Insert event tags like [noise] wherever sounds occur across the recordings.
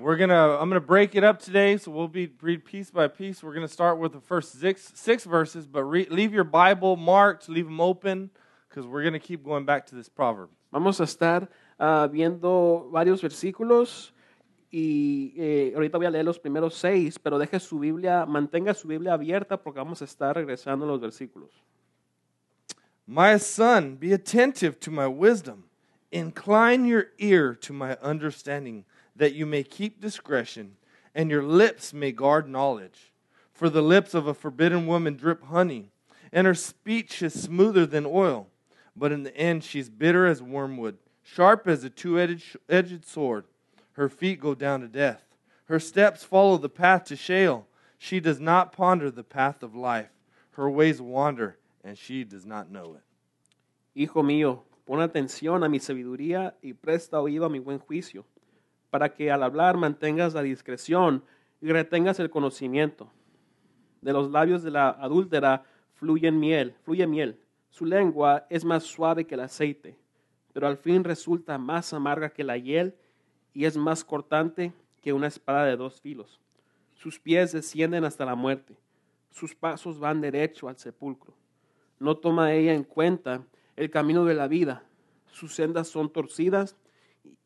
We're gonna. I'm gonna break it up today, so we'll be read piece by piece. We're gonna start with the first six six verses, but re, leave your Bible marked, leave them open, because we're gonna keep going back to this proverb. Vamos a estar ah, viendo varios versículos y eh, ahorita voy a leer los primeros seis, pero deje su Biblia, mantenga su Biblia abierta porque vamos a estar regresando a los versículos. My son, be attentive to my wisdom. Incline your ear to my understanding, that you may keep discretion, and your lips may guard knowledge. For the lips of a forbidden woman drip honey, and her speech is smoother than oil. But in the end, she's bitter as wormwood, sharp as a two edged sword. Her feet go down to death. Her steps follow the path to Sheol. She does not ponder the path of life. Her ways wander, and she does not know it. Hijo mío, pon atención a mi sabiduría y presta oído a mi buen juicio, para que al hablar mantengas la discreción y retengas el conocimiento. De los labios de la adúltera fluye miel, fluye miel. Su lengua es más suave que el aceite, pero al fin resulta más amarga que la hiel y es más cortante que una espada de dos filos. Sus pies descienden hasta la muerte, sus pasos van derecho al sepulcro. No toma ella en cuenta el camino de la vida, sus sendas son torcidas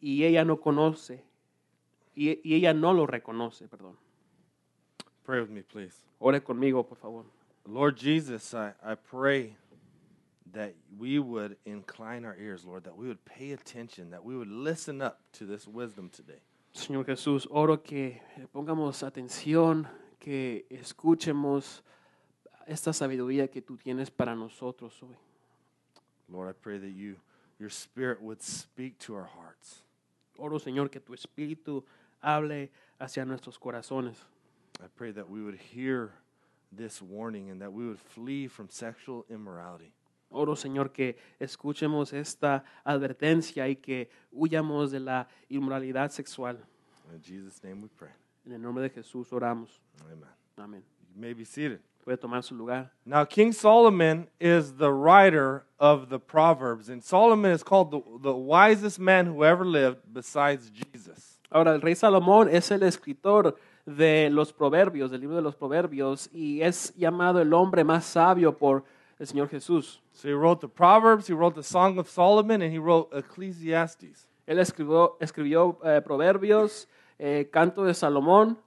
y ella no conoce, y, y ella no lo reconoce, perdón. Pray with me, please. Ore conmigo, por favor. Lord Jesus, I, I pray that we would incline our ears, Lord, that we would pay attention, that we would listen up to this wisdom today. Señor Jesús, oro que pongamos atención, que escuchemos esta sabiduría que tú tienes para nosotros hoy. Lord, I pray that you, your spirit would speak to our hearts. Oro, Señor, que tu espíritu hable hacia nuestros corazones. I pray that we would hear this warning and that we would flee from sexual immorality. Oro, Señor, que escuchemos esta advertencia y que huyamos de la inmoralidad sexual. In Jesus' name we pray. En el nombre de Jesús oramos. Amen. Amén. You may be seated. Puede tomar su lugar. Now, King Solomon is the writer of the Proverbs, and Solomon is called the, the wisest man who ever lived besides Jesus. Ahora, el rey Salomón es el escritor de los proverbios, del libro de los proverbios, y es llamado el hombre más sabio por el Señor Jesús. So he wrote the Proverbs, he wrote the Song of Solomon, and he wrote Ecclesiastes. Él escribió, escribió eh, proverbios, eh, canto de Salomón,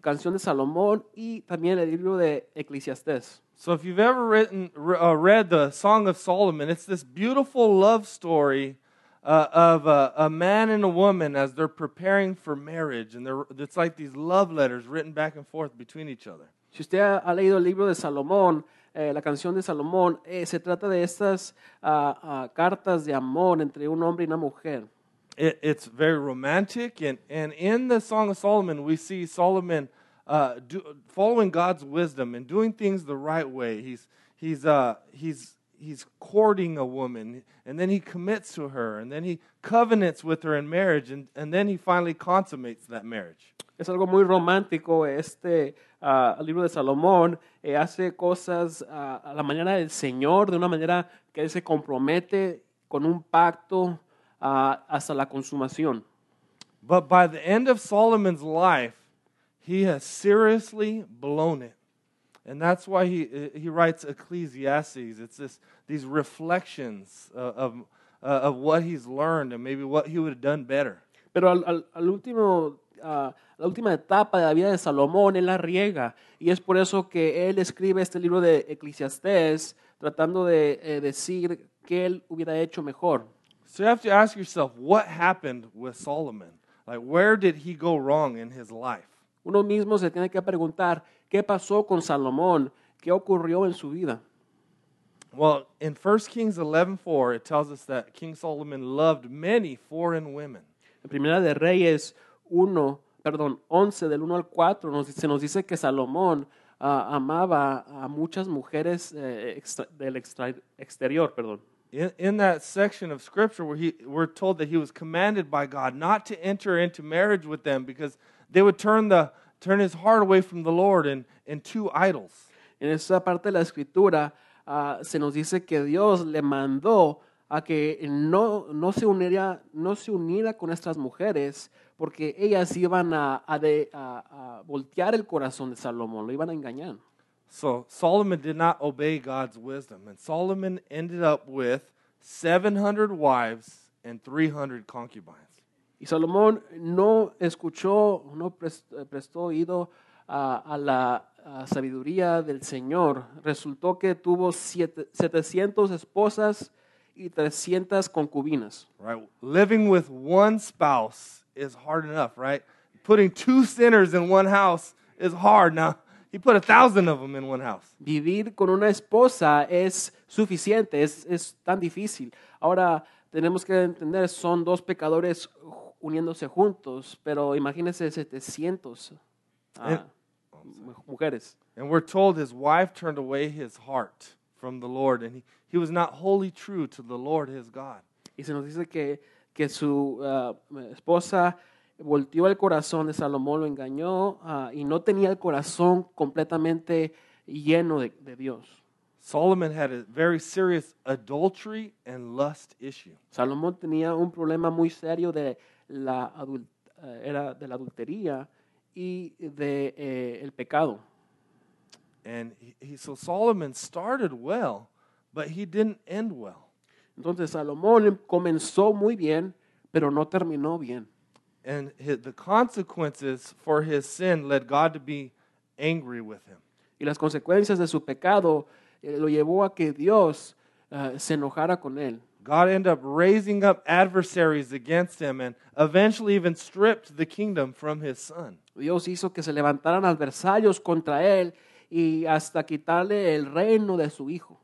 canción de Salomón y también el libro de Eclesiastés. So if you've ever written, uh, read the Song of Solomon, it's this beautiful love story uh, of a, a man and a woman as they're preparing for marriage, and they're, it's like these love letters written back and forth between each other. Si usted ha, leído el libro de Salomón, eh, la canción de Salomón, eh, se trata de estas ah, ah, cartas de amor entre un hombre y una mujer. It, it's very romantic, and, and in the Song of Solomon, we see Solomon uh, do, following God's wisdom and doing things the right way. He's, he's, uh, he's, he's courting a woman, and then he commits to her, and then he covenants with her in marriage, and, and then he finally consummates that marriage. Es algo muy romántico este ah, libro de Salomón. eh, hace cosas ah, a la manera del Señor, de una manera que él se compromete con un pacto ah, hasta la consumación. But by the end of Solomon's life, he has seriously blown it. And that's why he, he writes Ecclesiastes. It's this, these reflections of, of, uh, of what he's learned and maybe what he would have done better. Pero al, al- al último, ah, la última etapa de la vida de Salomón, él la riega. Y es por eso que él escribe este libro de Eclesiastés, tratando de eh, decir que él hubiera hecho mejor. So you have to ask yourself, what happened with Solomon? Like, where did he go wrong in his life? Uno mismo se tiene que preguntar, ¿qué pasó con Salomón? ¿Qué ocurrió en su vida? Well, in 1 Kings 11.4, it tells us that King Solomon loved many foreign women. En Primera de Reyes 1, perdón, 11 del 1 al 4 nos, se nos dice que Salomón ah, amaba a muchas mujeres eh, extra- del extra- exterior, perdón. In, in that section of scripture where he, we're told that he was commanded by God not to enter into marriage with them because they would turn, the, turn his heart away from the Lord and, and to idols. En esa parte de la escritura ah, se nos dice que Dios le mandó a que no, no, se uniera, no se uniera con estas mujeres porque ellas iban a, a de- a- a voltear el corazón de Salomón, lo iban a engañar. So Solomon did not obey God's wisdom, and Solomon ended up with 700 wives and 300 concubines. Y Salomón no escuchó, no pres- prestó oído a, a la a sabiduría del Señor. Resultó que tuvo siete- 700 esposas y 300 concubinas. Right? Living with one spouse is hard enough, right? Putting two sinners in one house is hard. Now, he put a thousand of them in one house. Vivir con una esposa es suficiente, es, es tan difícil. Ahora tenemos que entender, son dos pecadores uniéndose juntos, pero imagínense 700 ah, mu- mujeres. And we're told his wife turned away his heart from the Lord, and he, he was not wholly true to the Lord his God. Y se nos dice que, que su ah, esposa volteó el corazón de Salomón, lo engañó ah, y no tenía el corazón completamente lleno de, de Dios. Solomon had a very serious adultery and lust issue. Salomón tenía un problema muy serio de la, eh, era de la adultería y de eh, el pecado. And he, he, so Solomon started well, but he didn't end well. Entonces Salomón comenzó muy bien, pero no terminó bien. And his, the consequences for his sin led God to be angry with him. Y las consecuencias de su pecado eh, lo llevó a que Dios se enojara con él. God ended up raising up adversaries against him and eventually even stripped the kingdom from his son. Dios hizo que se levantaran adversarios contra él y hasta quitarle el reino de su hijo.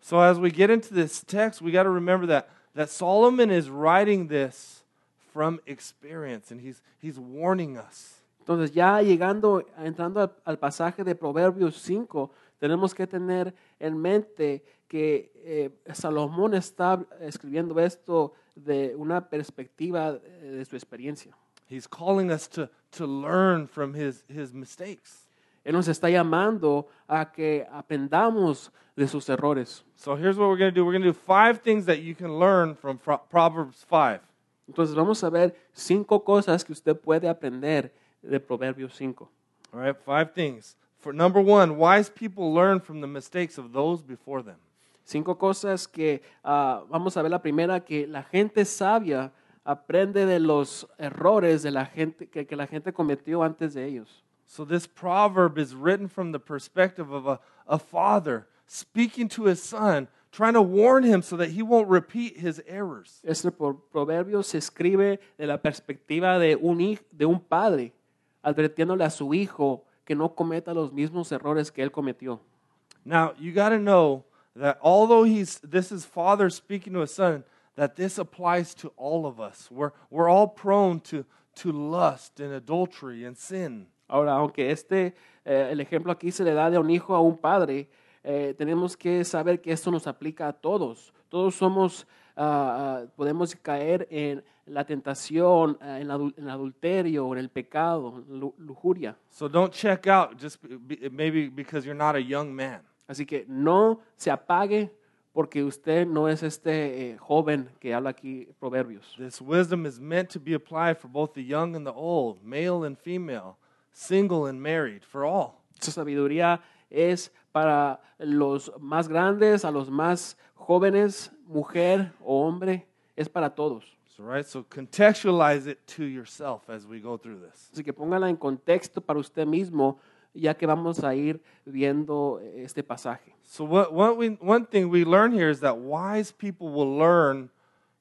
So as we get into this text, we got to remember that, that Solomon is writing this from experience and he's, he's warning us. Entonces ya llegando, entrando al, al pasaje de Proverbios 5, tenemos que tener en mente que eh, Salomón está escribiendo esto de una perspectiva eh, de su experiencia. He's calling us to, to learn from his, his mistakes. Él nos está llamando a que aprendamos de sus errores. So here's what we're going to do. We're going to do five things that you can learn from Pro- Proverbs 5. Entonces vamos a ver cinco cosas que usted puede aprender de Proverbios 5. All right, five things. For number one, wise people learn from the mistakes of those before them. Cinco cosas que ah, vamos a ver la primera, que la gente sabia aprende de los errores de la gente, que, que la gente cometió antes de ellos. So this proverb is written from the perspective of a, a father speaking to his son, trying to warn him so that he won't repeat his errors. Este proverbio se escribe de la perspectiva de un, hij- de un padre, advirtiéndole a su hijo que no cometa los mismos errores que él cometió. Now, you got to know that although he's this is father speaking to his son, that this applies to all of us. We're, we're all prone to, to lust and adultery and sin. Ahora, aunque este, eh, el ejemplo aquí se le da de un hijo a un padre, eh, tenemos que saber que esto nos aplica a todos. Todos somos, ah, ah, podemos caer en la tentación, ah, en, el adulterio, en el pecado, lujuria. So don't check out just be- maybe because you're not a young man. Así que no se apague porque usted no es este eh, joven que habla aquí Proverbios. This wisdom is meant to be applied for both the young and the old, male and female, single and married, for all. Esta sabiduría es para los más grandes, a los más jóvenes, mujer o hombre, es para todos. Right? So contextualize it to yourself as we go through this. Así que póngala en contexto para usted mismo, ya que vamos a ir viendo eh, este pasaje. So, what, what we, one thing we learn here is that wise people will learn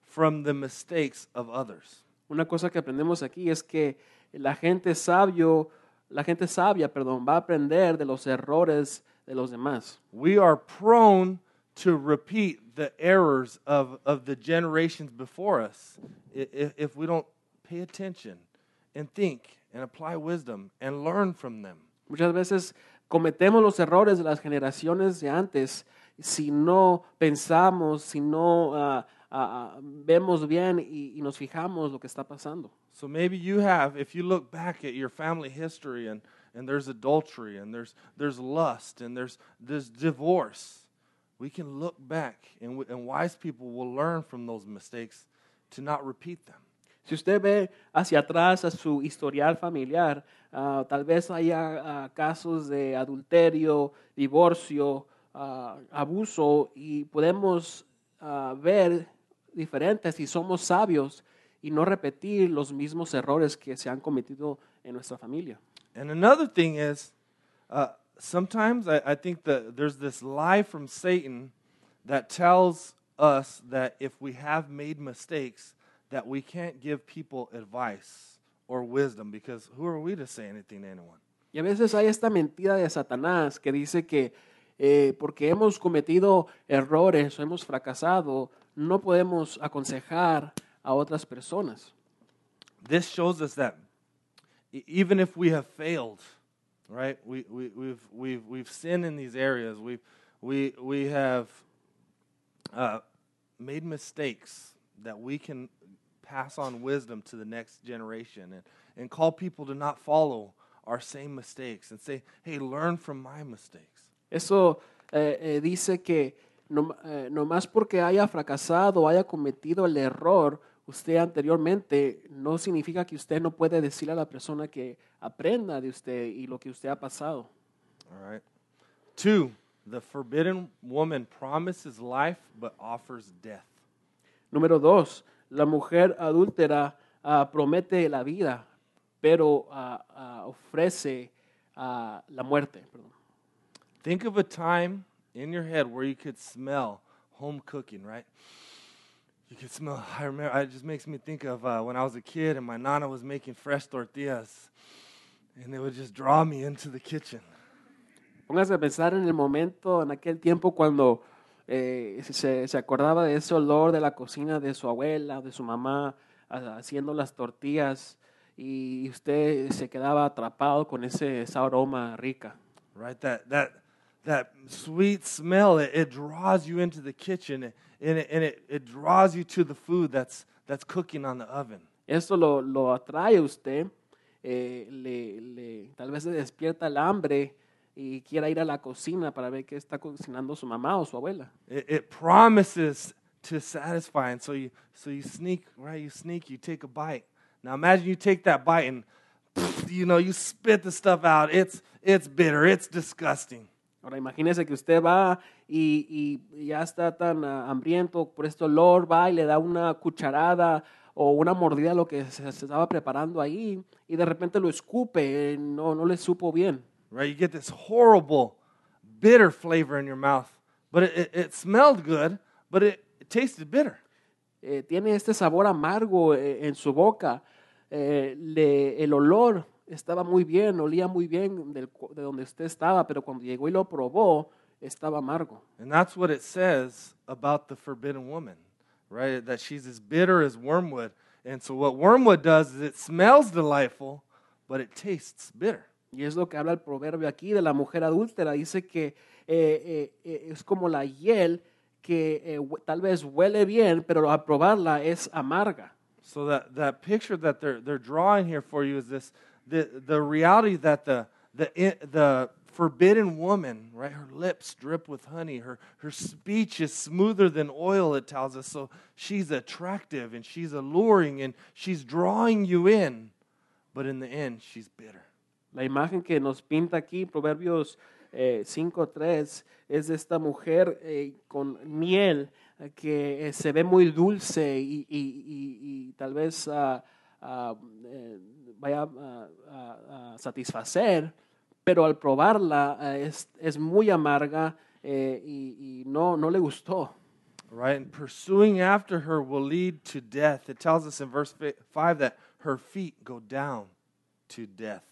from the mistakes of others. Una cosa que aprendemos aquí es que la gente sabio, la gente sabia, perdón, va a aprender de los errores de los demás. We are prone to repeat the errors of, of the generations before us if, if we don't pay attention and think and apply wisdom and learn from them. Muchas veces cometemos los errores de las generaciones de antes si no pensamos, si no ah, ah, vemos bien y, y nos fijamos lo que está pasando. So maybe you have, if you look back at your family history and, and there's adultery and there's, there's lust and there's, there's divorce, we can look back and, and wise people will learn from those mistakes to not repeat them. Si usted ve hacia atrás a su historial familiar, ah, tal vez haya ah, casos de adulterio, divorcio, ah, abuso, y podemos ver diferentes si somos sabios y no repetir los mismos errores que se han cometido en nuestra familia. And another thing is, uh, sometimes I, I think that there's this lie from Satan that tells us that if we have made mistakes, that we can't give people advice or wisdom because who are we to say anything to anyone? Y a veces hay esta mentira de Satanás que dice que eh, porque hemos cometido errores o hemos fracasado, no podemos aconsejar a otras personas. This shows us that even if we have failed, right? We, we, we've, we've, we've sinned in these areas. We've, we, we have uh, made mistakes that we can pass on wisdom to the next generation and, and call people to not follow our same mistakes and say, hey, learn from my mistakes. Eso eh, eh, dice que no, eh, nomás porque haya fracasado haya cometido el error usted anteriormente, no significa que usted no puede decirle a la persona que aprenda de usted y lo que usted ha pasado. All right. Two, the forbidden woman promises life but offers death. Número dos, la mujer adúltera ah, promete la vida, pero ah, ah, ofrece la muerte. perdón. Think of a time in your head where you could smell home cooking, right? You can smell. I remember. It just makes me think of uh, when I was a kid and my nana was making fresh tortillas, and it would just draw me into the kitchen. Póngase a pensar en el momento, en aquel tiempo cuando eh, se, se acordaba de ese olor de la cocina de su abuela, de su mamá, haciendo las tortillas y usted se quedaba atrapado con ese, esa aroma rica. Right? That that that sweet smell. It, it draws you into the kitchen, and it, and it, it draws you to the food that's that's cooking on the oven. Esto lo, lo atrae usted, eh, le, le- tal vez le despierta el hambre y quiera ir a la cocina para ver qué está cocinando su mamá o su abuela. It, it promises to satisfy, and so you so you sneak right. You sneak. You take a bite. Now imagine you take that bite and you know you spit the stuff out. It's it's bitter. It's disgusting. Ahora imagínese que usted va y, y ya está tan ah, hambriento por este olor, va y le da una cucharada o una mordida a lo que se, se estaba preparando ahí y de repente lo escupe, eh, no, no le supo bien. Right? You get this horrible, bitter flavor in your mouth, but it, it, it smelled good, but it, it tasted bitter. Eh, tiene este sabor amargo eh, en su boca, Eh, le- el olor estaba muy bien, olía muy bien del de donde usted estaba, pero cuando llegó y lo probó, estaba amargo. And that's what it says about the forbidden woman, right? That she's as bitter as wormwood. And so what wormwood does is it smells delightful, but it tastes bitter. Y es lo que habla el proverbio aquí de la mujer adúltera. Dice que eh, eh, eh, es como la hiel que eh, tal vez huele bien, pero al probarla es amarga. So that, that picture that they're, they're drawing here for you is this the, the reality that the, the, the forbidden woman, right, her lips drip with honey, her, her speech is smoother than oil, it tells us. So she's attractive and she's alluring and she's drawing you in, but in the end, she's bitter. La imagen que nos pinta aquí, Proverbios eh, 5.3, es de esta mujer eh, con miel que eh, se ve muy dulce y, y- y- y tal vez ah, eh, vaya a- a satisfacer, pero al probarla eh, es, es muy amarga eh, y, y no, no le gustó. right? And pursuing after her will lead to death. It tells us in verse fi- 5 that her feet go down to death.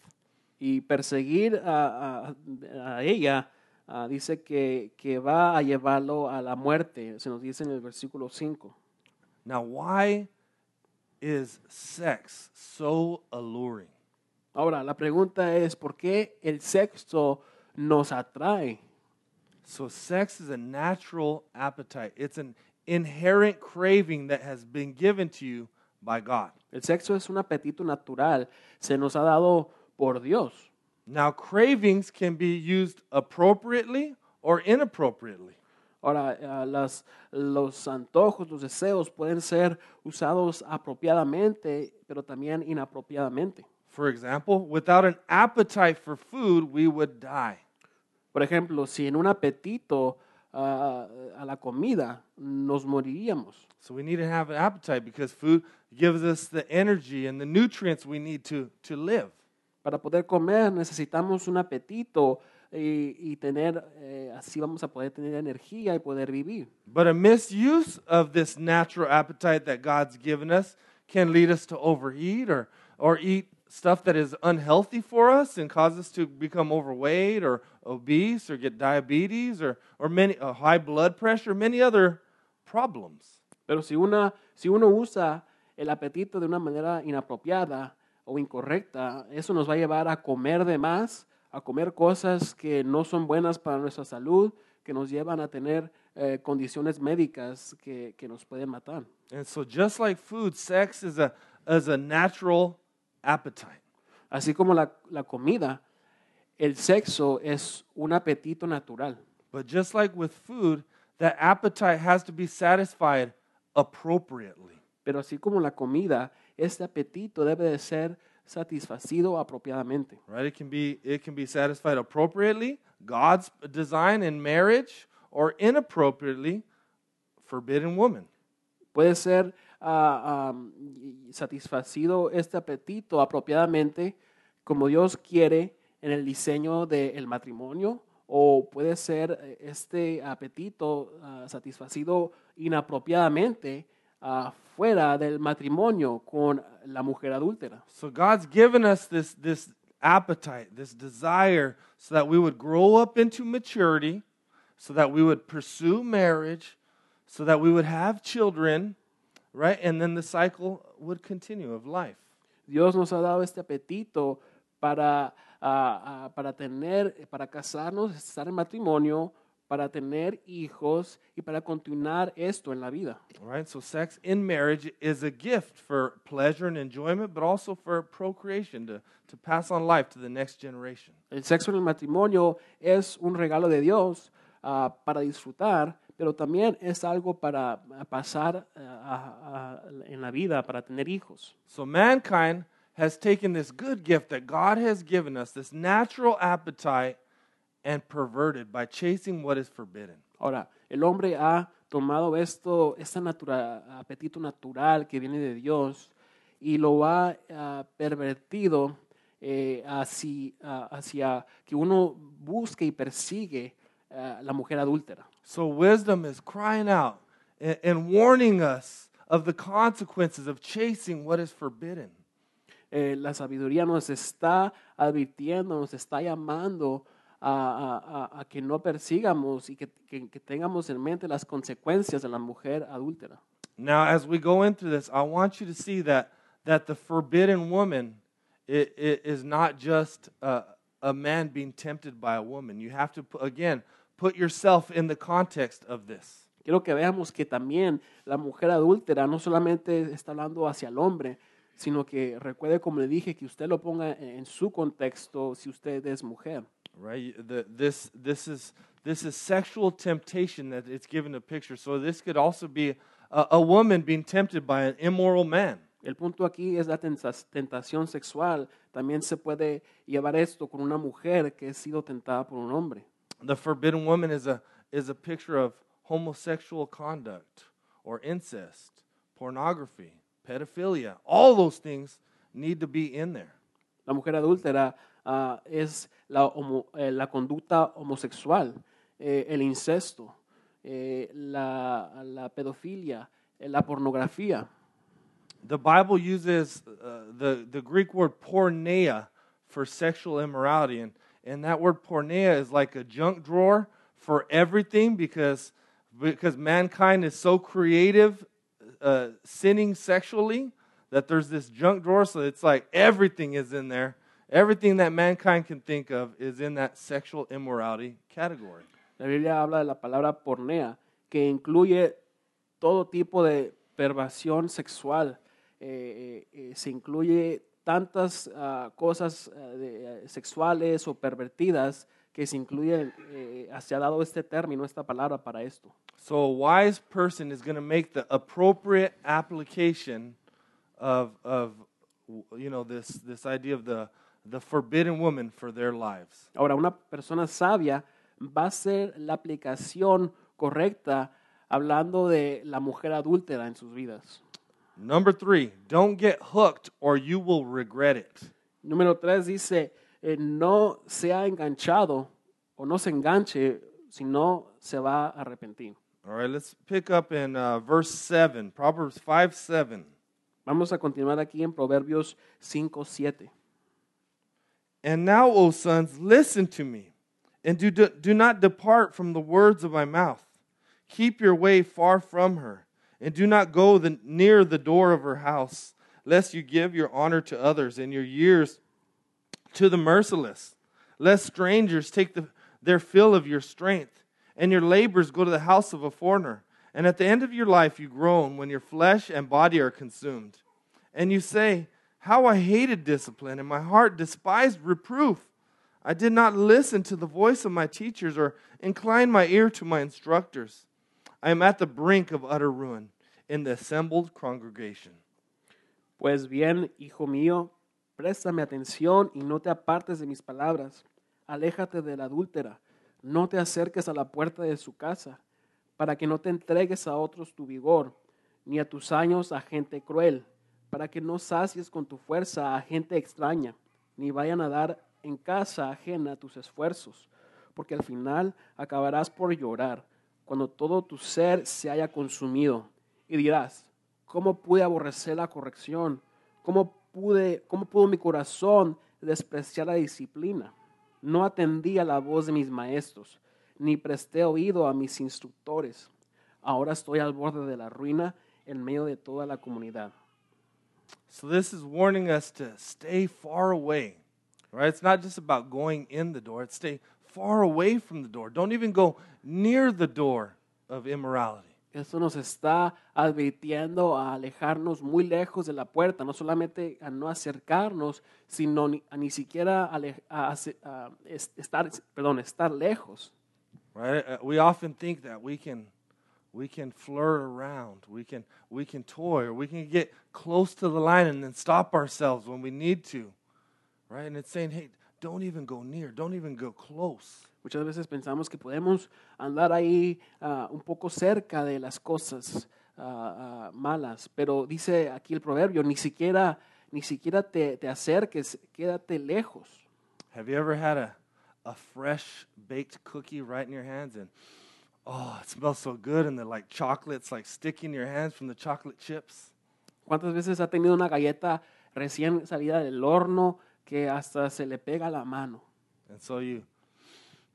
Y perseguir a, a- a ella ah, dice que, que va a llevarlo a la muerte, se nos dice en el versículo 5. Now, why is sex so alluring? Ahora, la pregunta es, ¿por qué el sexo nos atrae? So, sex is a natural appetite, it's an inherent craving that has been given to you by God. El sexo es un apetito natural, se nos ha dado por Dios. Now, cravings can be used appropriately or inappropriately. Ahora, ah, las, los antojos, los deseos pueden ser usados apropiadamente, pero también inapropiadamente. For example, without an appetite for food, we would die. Por ejemplo, si en un apetito ah, a la comida nos moriríamos. So we need to have an appetite because food gives us the energy and the nutrients we need to, to live. Para poder comer necesitamos un apetito y, y tener, eh, así vamos a poder tener energía y poder vivir. But a misuse of this natural appetite that God's given us can lead us to overeat or, or eat stuff that is unhealthy for us and cause us to become overweight or obese or get diabetes or, or many, uh, high blood pressure, many other problems. Pero si, una, si uno usa el apetito de una manera inapropiada o incorrecta, eso nos va a llevar a comer de más, a comer cosas que no son buenas para nuestra salud, que nos llevan a tener eh, condiciones médicas que, que nos pueden matar. And so, just like food, sex is a, is a natural appetite. Así como la, la comida, el sexo es un apetito natural. But just like with food, that appetite has to be satisfied appropriately. Pero así como la comida, este apetito debe de ser satisfacido apropiadamente. Right? It can be it can be satisfied appropriately, God's design in marriage, or inappropriately, forbidden woman. Puede ser y- satisfacido este apetito apropiadamente como Dios quiere en el diseño del matrimonio o puede ser eh, este apetito ah, satisfacido inapropiadamente ah, fuera del matrimonio con la mujer adúltera. So God's given us this this appetite, this desire, so that we would grow up into maturity, so that we would pursue marriage, so that we would have children, right? And then the cycle would continue of life. Dios nos ha dado este apetito para, ah, ah, para tener, para casarnos, estar en matrimonio, para tener hijos y para continuar esto en la vida. All right, so sex in marriage is a gift for pleasure and enjoyment, but also for procreation to, to pass on life to the next generation. El sexo en el matrimonio es un regalo de Dios ah, para disfrutar, pero también es algo para ah, pasar ah, ah, en la vida, para tener hijos. So mankind has taken this good gift that God has given us, this natural appetite, and perverted by chasing what is forbidden. Ahora, el hombre ha tomado esto, este natura- apetito natural que viene de Dios y lo ha ah, pervertido eh, hacia, ah, hacia que uno busque y persigue ah, la mujer adúltera. So wisdom is crying out and, and warning us of the consequences of chasing what is forbidden. Eh, la sabiduría nos está advirtiendo, nos está llamando a, a- a- que no persigamos y que, que- que tengamos en mente las consecuencias de la mujer adúltera. Now, as we go into this, I want you to see that, that the forbidden woman i- i- is not just a, a man being tempted by a woman. You have to, again, put yourself in the context of this. Quiero que veamos que también la mujer adúltera no solamente está hablando hacia el hombre, sino que recuerde, como le dije, que usted lo ponga en en su contexto si usted es mujer. Right? The, this, this, is, this is sexual temptation that it's given a picture. So this could also be a, a woman being tempted by an immoral man. El punto aquí es la tentación sexual. También se puede llevar esto con una mujer que ha sido tentada por un hombre. The forbidden woman is a, is a picture of homosexual conduct or incest, pornography, pedophilia. All those things need to be in there. La mujer adúltera ah, es la, homo- eh, la conducta homosexual, eh, el incesto, eh, la, la pedofilia, la pornografía. The Bible uses uh, the, the Greek word porneia for sexual immorality. And, and that word porneia is like a junk drawer for everything because, because mankind is so creative, uh, sinning sexually, that there's this junk drawer. So it's like everything is in there. Everything that mankind can think of is in that sexual immorality category. La Biblia habla de la palabra pornea, que incluye todo tipo de perversión sexual. Eh, eh, eh, se incluye tantas ah, cosas ah, de- eh, sexuales o pervertidas que se incluye, eh, se ha dado este término, esta palabra para esto. So a wise person is going to make the appropriate application of, of you know this, this idea of the, the forbidden woman for their lives. Ahora, una persona sabia va a hacer la aplicación correcta hablando de la mujer adúltera en sus vidas. Number three, don't get hooked or you will regret it. Número tres dice, eh, no sea enganchado o no se enganche, sino se va a arrepentir. All right, let's pick up in uh, verse 7, Proverbs 5 7. Vamos a continuar aquí en Proverbios 5, 7. And now, O sons, listen to me, and do, do not depart from the words of my mouth. Keep your way far from her, and do not go the, near the door of her house, lest you give your honor to others and your years to the merciless, lest strangers take the, their fill of your strength, and your labors go to the house of a foreigner. And at the end of your life, you groan when your flesh and body are consumed. And you say, How I hated discipline, and my heart despised reproof. I did not listen to the voice of my teachers or incline my ear to my instructors. I am at the brink of utter ruin in the assembled congregation. Pues bien, hijo mío, préstame atención y no te apartes de mis palabras. Aléjate de la adúltera, no te acerques a la puerta de su casa, para que no te entregues a otros tu vigor, ni a tus años a gente cruel, para que no sacies con tu fuerza a gente extraña, ni vayan a dar en casa ajena tus esfuerzos, porque al final acabarás por llorar cuando todo tu ser se haya consumido, y dirás, ¿cómo pude aborrecer la corrección? ¿Cómo, pude, cómo pudo mi corazón despreciar la disciplina? No atendí a la voz de mis maestros, ni presté oído a mis instructores. Ahora estoy al borde de la ruina en medio de toda la comunidad. So this is warning us to stay far away. Right? It's not just about going in the door, it's stay far away from the door. Don't even go near the door of immorality. Esto nos está advirtiendo a alejarnos muy lejos de la puerta, no solamente a no acercarnos, sino ni, a ni siquiera ale, a, a, a estar, perdón, estar lejos. Right? Uh, we often think that we can we can flirt around, we can we can toy, or we can get close to the line and then stop ourselves when we need to. Right? And it's saying, hey, don't even go near, don't even go close. Muchas veces pensamos que podemos andar ahí uh, un poco cerca de las cosas uh, uh, malas, pero dice aquí el proverbio, ni siquiera, ni siquiera te, te acerques, quédate lejos. Have you ever had a, a fresh baked cookie right in your hands and oh, it smells so good and the like chocolate's like sticking your hands from the chocolate chips? ¿Cuántas veces ha tenido una galleta recién salida del horno que hasta se le pega la mano? And so you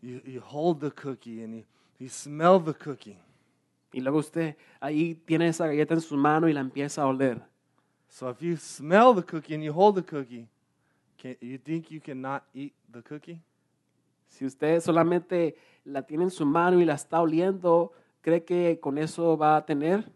you, you hold the cookie and you, you smell the cookie. Y luego usted ahí tiene esa galleta en su mano y la empieza a oler. So if you smell the cookie and you hold the cookie, can, you think you cannot eat the cookie? Si usted solamente la tiene en su mano y la está oliendo, ¿cree que con eso va a tener?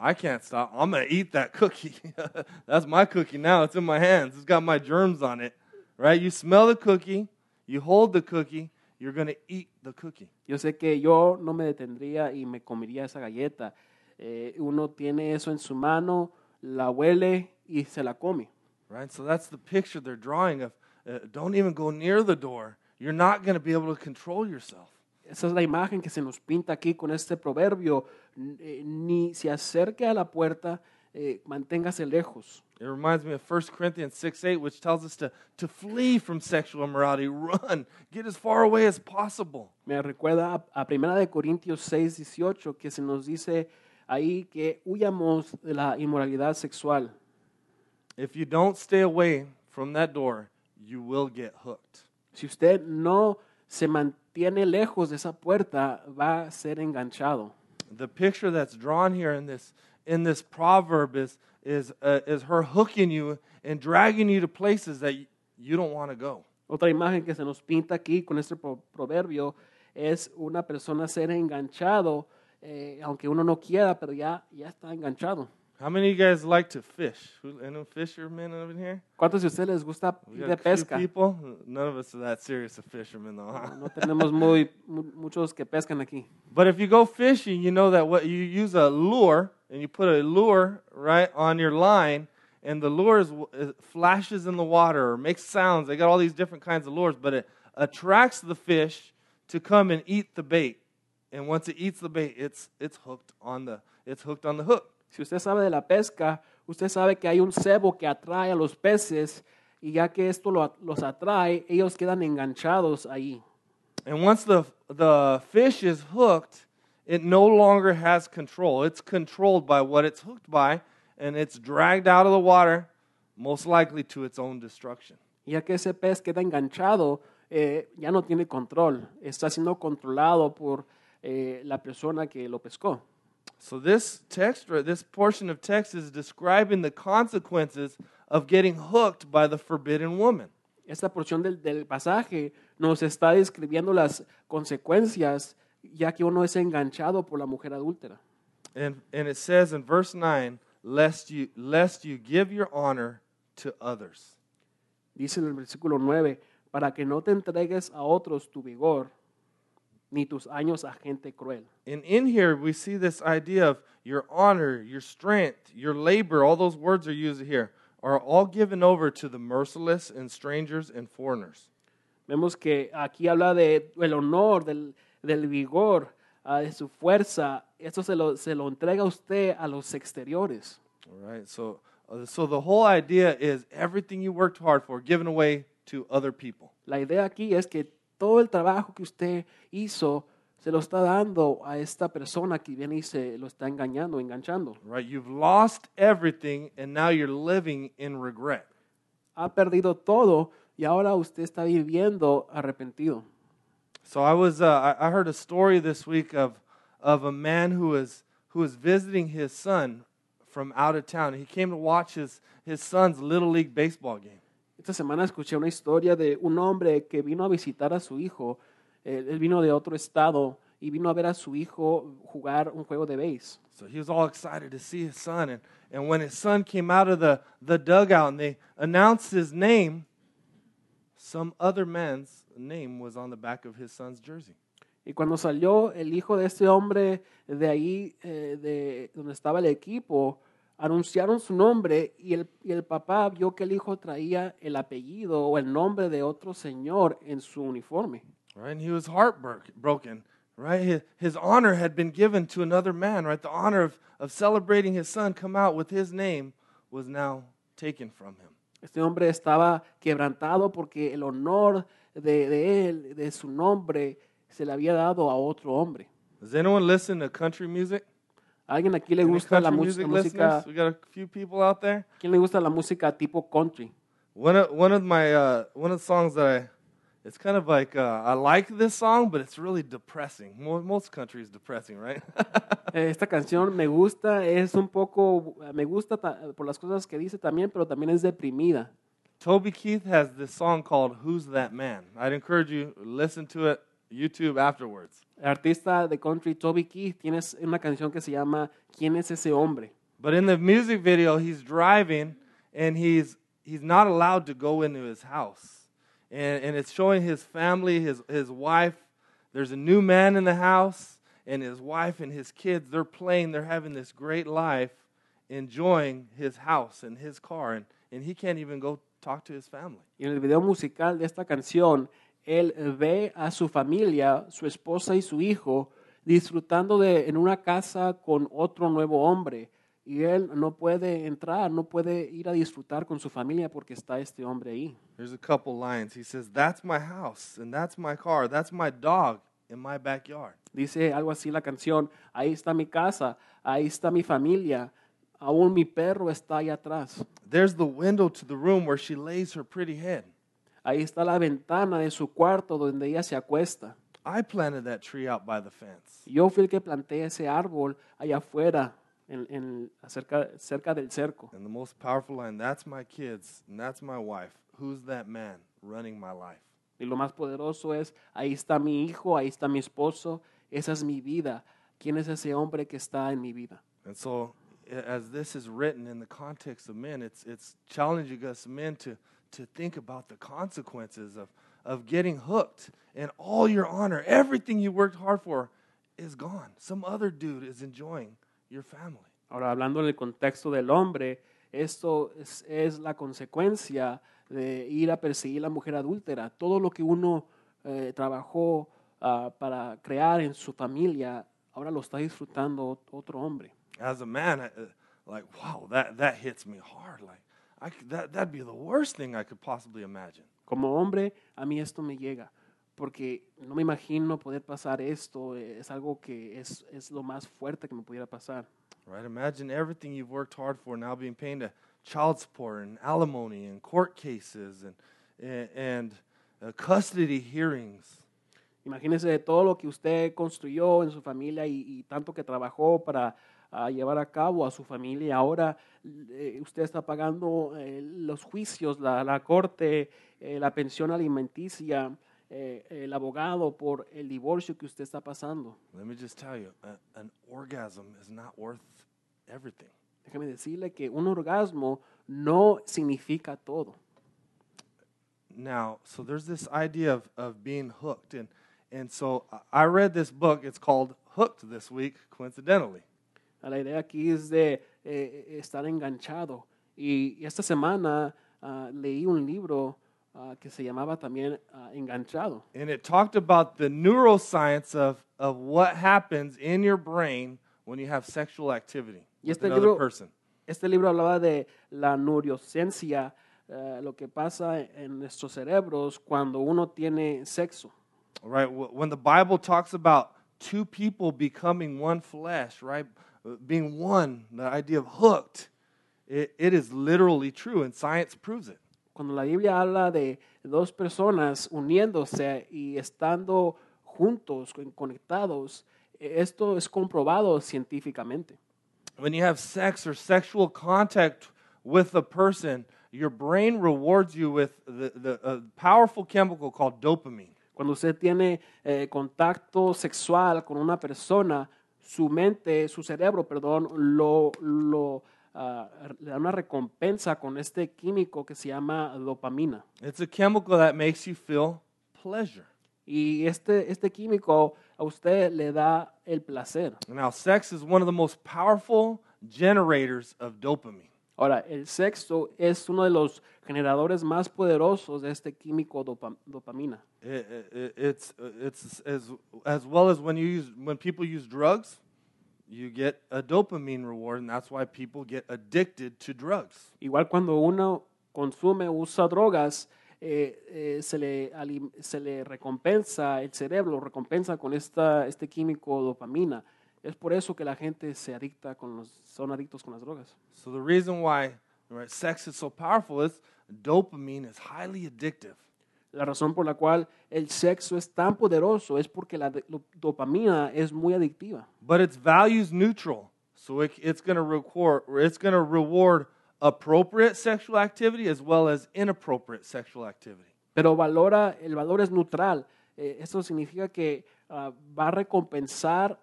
I can't stop. I'm going to eat that cookie. [laughs] That's my cookie now. It's in my hands. It's got my germs on it. Right? You smell the cookie, you hold the cookie, you're going to eat the cookie. Yo sé que yo no me detendría y me comería esa galleta. Eh, uno tiene eso en su mano, la huele y se la come. Right? So that's the picture they're drawing of uh, don't even go near the door. You're not going to be able to control yourself. Esa es la imagen que se nos pinta aquí con este proverbio. Eh, ni se acerque a la puerta, eh, manténgase lejos. It reminds me of 1 Corinthians 6 8, which tells us to, to flee from sexual immorality, run, get as far away as possible. Me recuerda a, a Primera de Corintios 6, 18, que se nos dice ahí que huyamos de la inmoralidad sexual. If you don't stay away from that door, you will get hooked. Si usted no se mantiene lejos de esa puerta, va a ser enganchado. The picture that's drawn here in this, in this proverb is, is, uh, is her hooking you and dragging you to places that you don't want to go. Otra imagen que se nos pinta aquí con este pro- proverbio es una persona ser enganchado, eh, aunque uno no quiera, pero ya, ya está enganchado. How many of you guys like to fish? Who, any fishermen over here? ¿Cuántos de ustedes les gusta We got de a few pesca? people. None of us are that serious of fishermen, though. Huh? No tenemos muy, mu- muchos que pescan aquí. But if you go fishing, you know that what you use a lure and you put a lure right on your line, and the lure is, it flashes in the water or makes sounds. They got all these different kinds of lures, but it attracts the fish to come and eat the bait. And once it eats the bait, it's it's hooked on the it's hooked on the hook. Si usted sabe de la pesca, usted sabe que hay un cebo que atrae a los peces y ya que esto lo- los atrae, ellos quedan enganchados ahí. And once the the fish is hooked, it no longer has control. It's controlled by what it's hooked by, and it's dragged out of the water, most likely to its own destruction. Ya que ese pez queda enganchado, eh, ya no tiene control, está siendo controlado por eh, la persona que lo pescó. So this text, this portion of text is describing the consequences of getting hooked by the forbidden woman. Esta porción del, del pasaje nos está describiendo las consecuencias ya que uno es enganchado por la mujer adúltera. And, and it says in verse 9, lest you, lest you give your honor to others. Dice en el versículo 9, para que no te entregues a otros tu vigor, ni tus años a gente cruel. And in here, we see this idea of your honor, your strength, your labor, all those words are used here, are all given over to the merciless and strangers and foreigners. Vemos que aquí habla de el honor, del, del vigor, ah, de su fuerza. Esto se lo, se lo entrega usted a los exteriores. All right, so, uh, so the whole idea is everything you worked hard for given away to other people. La idea aquí es que todo el trabajo que usted hizo se lo está dando a esta persona que viene y se lo está engañando, enganchando. Right? You've lost everything and now you're living in regret. Ha perdido todo y ahora usted está viviendo arrepentido. So I was uh, I heard a story this week of of a man who was who was visiting his son from out of town. He came to watch his his son's little league baseball game. Esta semana escuché una historia de un hombre que vino a visitar a su hijo. Eh, Él vino de otro estado y vino a ver a su hijo jugar un juego de béis. So he was all excited to see his son and and when his son came out of the the dugout and they announced his name, some other man's name was on the back of his son's jersey. Y cuando salió el hijo de este hombre de ahí, eh, de donde estaba el equipo, anunciaron su nombre y el, y el papá vio que el hijo traía el apellido o el nombre de otro señor en su uniforme. right? And he was heartbroken, right? His, his honor had been given to another man, right? The honor of, of celebrating his son come out with his name was now taken from him. Este hombre estaba quebrantado porque el honor de, de él, de su nombre, se le había dado a otro hombre. Does anyone listen to country music? ¿A alguien aquí le gusta la, music música? We got a few people out there. ¿Quién le gusta la música tipo country? One of, one of my uh, one of the songs that I it's kind of like uh, I like this song, but it's really depressing. Mo- Most country is depressing, right? [laughs] Eh, Esta canción me gusta, es un poco, me gusta por las cosas que dice también, pero también es deprimida. Toby Keith has this song called "Who's That Man." I'd encourage you to listen to it YouTube afterwards. El artista de country Toby Keith tiene una canción que se llama ¿Quién es ese hombre? But in the music video, he's driving and he's he's not allowed to go into his house. And, and it's showing his family, his, his wife. There's a new man in the house, and his wife and his kids, they're playing, they're having this great life, enjoying his house and his car. And, and he can't even go talk to his family. Y en el video musical de esta canción, él ve a su familia, su esposa y su hijo, disfrutando de en una casa con otro nuevo hombre. Y él no puede entrar, no puede ir a disfrutar con su familia porque está este hombre ahí. There's a couple lines. He says, That's my house, and that's my car, that's my dog in my backyard. Dice algo así la canción, ahí está mi casa, ahí está mi familia, aún mi perro está ahí atrás. There's the window to the room where she lays her pretty head. Ahí está la ventana de su cuarto donde ella se acuesta. I planted that tree out by the fence. Yo fui el que planté ese árbol allá afuera, en, en- cerca, cerca del cerco. And the most powerful line that's my kids, and that's my wife. Who's that man running my life? Y lo más poderoso es, ahí está mi hijo, ahí está mi esposo, esa es mi vida. ¿Quién es ese hombre que está en mi vida? And so as this is written in the context of men, it's, it's challenging us men to, to think about the consequences of, of getting hooked and all your honor, everything you worked hard for, is gone. Some other dude is enjoying your family. Ahora, hablando en el contexto del hombre, esto es, es la consecuencia de ir a perseguir a la mujer adúltera. Todo lo que uno eh, trabajó ah, para crear en su familia, ahora lo está disfrutando otro hombre. As a man, I, uh, like, wow, that, that hits me hard. Like, I that, that'd be the worst thing I could possibly imagine. Como hombre, a mí esto me llega, porque no me imagino poder pasar esto, eh, es algo que es, es lo más fuerte que me pudiera pasar. Right? Imagine everything you've worked hard for now being paid to child support and alimony and court cases and, and, and uh, custody hearings. Imagínese todo lo que usted construyó en su familia y, y tanto que trabajó para ah, llevar a cabo a su familia. Ahora eh, usted está pagando eh, los juicios, la, la corte, eh, la pensión alimenticia, eh, el abogado por el divorcio que usted está pasando. Let me just tell you, a, an orgasm is not worth everything. Déjeme decirle que un orgasmo no significa todo. Now, so there's this idea of, of being hooked. And, and so I read this book. It's called Hooked this week, coincidentally. La idea aquí es de eh, estar enganchado. Y esta semana ah, leí un libro ah, que se llamaba también ah, Enganchado. And it talked about the neuroscience of, of what happens in your brain when you have sexual activity Y with este another libro- person. Este libro hablaba de la neurociencia, eh, lo que pasa en nuestros cerebros cuando uno tiene sexo. Right? When the Bible talks about two people becoming one flesh, right? Being one, the idea of hooked, it, it is literally true, and science proves it. Cuando la Biblia habla de dos personas uniéndose y estando juntos, conectados, esto es comprobado científicamente. When you have sex or sexual contact with a person, your brain rewards you with the, the a powerful chemical called dopamine. Cuando usted tiene eh, contacto sexual con una persona, su mente, su cerebro, perdón, lo, lo, ah, le da una recompensa con este químico que se llama dopamina. It's a chemical that makes you feel pleasure. Y este, este químico a usted le da el placer. Now, sex is one of the most powerful generators of dopamine. Ahora, el sexo es uno de los generadores más poderosos de este químico dopa- dopamina. It, it, it's it's as as well as when you use when people use drugs, you get a dopamine reward, and that's why people get addicted to drugs. Igual cuando uno consume, usa drogas, eh, eh, se, le, se le recompensa, el cerebro recompensa con esta, este químico dopamina. Es por eso que la gente se adicta con los, son adictos con las drogas. So the reason why right, sex is so powerful is dopamine is highly addictive. La razón por la cual el sexo es tan poderoso es porque la dopamina es muy adictiva. but it's values neutral. So it, it's going to record, it's going to reward appropriate sexual activity as well as inappropriate sexual activity. Pero valora, el valor es neutral. Eh, esto significa que ah, va a recompensar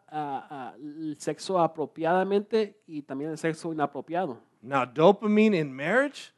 el sexo apropiadamente y también el sexo inapropiado. Now, dopamine in marriage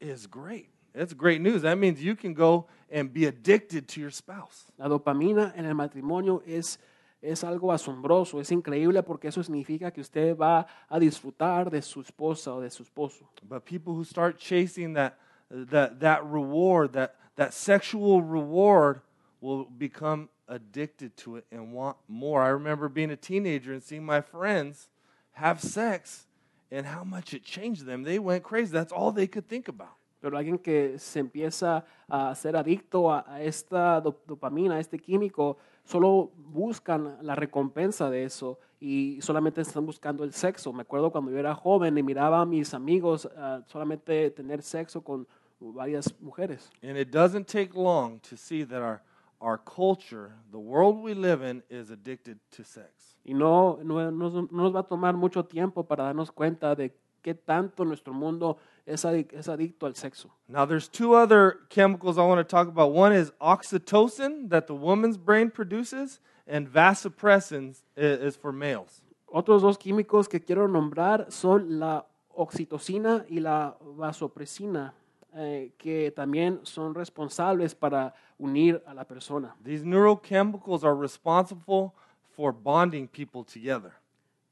is great. It's great news. That means you can go and be addicted to your spouse. La dopamina en el matrimonio es, es algo asombroso, es increíble porque eso significa que usted va a disfrutar de su esposa o de su esposo. But people who start chasing that, that, that reward, that, that sexual reward, will become addicted to it and want more. I remember being a teenager and seeing my friends have sex and how much it changed them. They went crazy. That's all they could think about. Pero alguien que se empieza a ser adicto a, a esta do- dopamina, a este químico, solo buscan la recompensa de eso y solamente están buscando el sexo. Me acuerdo cuando yo era joven y miraba a mis amigos ah, solamente tener sexo con varias mujeres. And it doesn't take long to see that our, our culture, the world we live in, is addicted to sex. Y no, no, no- no nos va a tomar mucho tiempo para darnos cuenta de qué tanto nuestro mundo es, adic- es adicto al sexo. Now, there's two other chemicals I want to talk about. One is oxytocin that the woman's brain produces, and vasopressin i- is for males. Otros dos químicos que quiero nombrar son la oxitocina y la vasopresina, eh, que también son responsables para unir a la persona. These neurochemicals are responsible for bonding people together.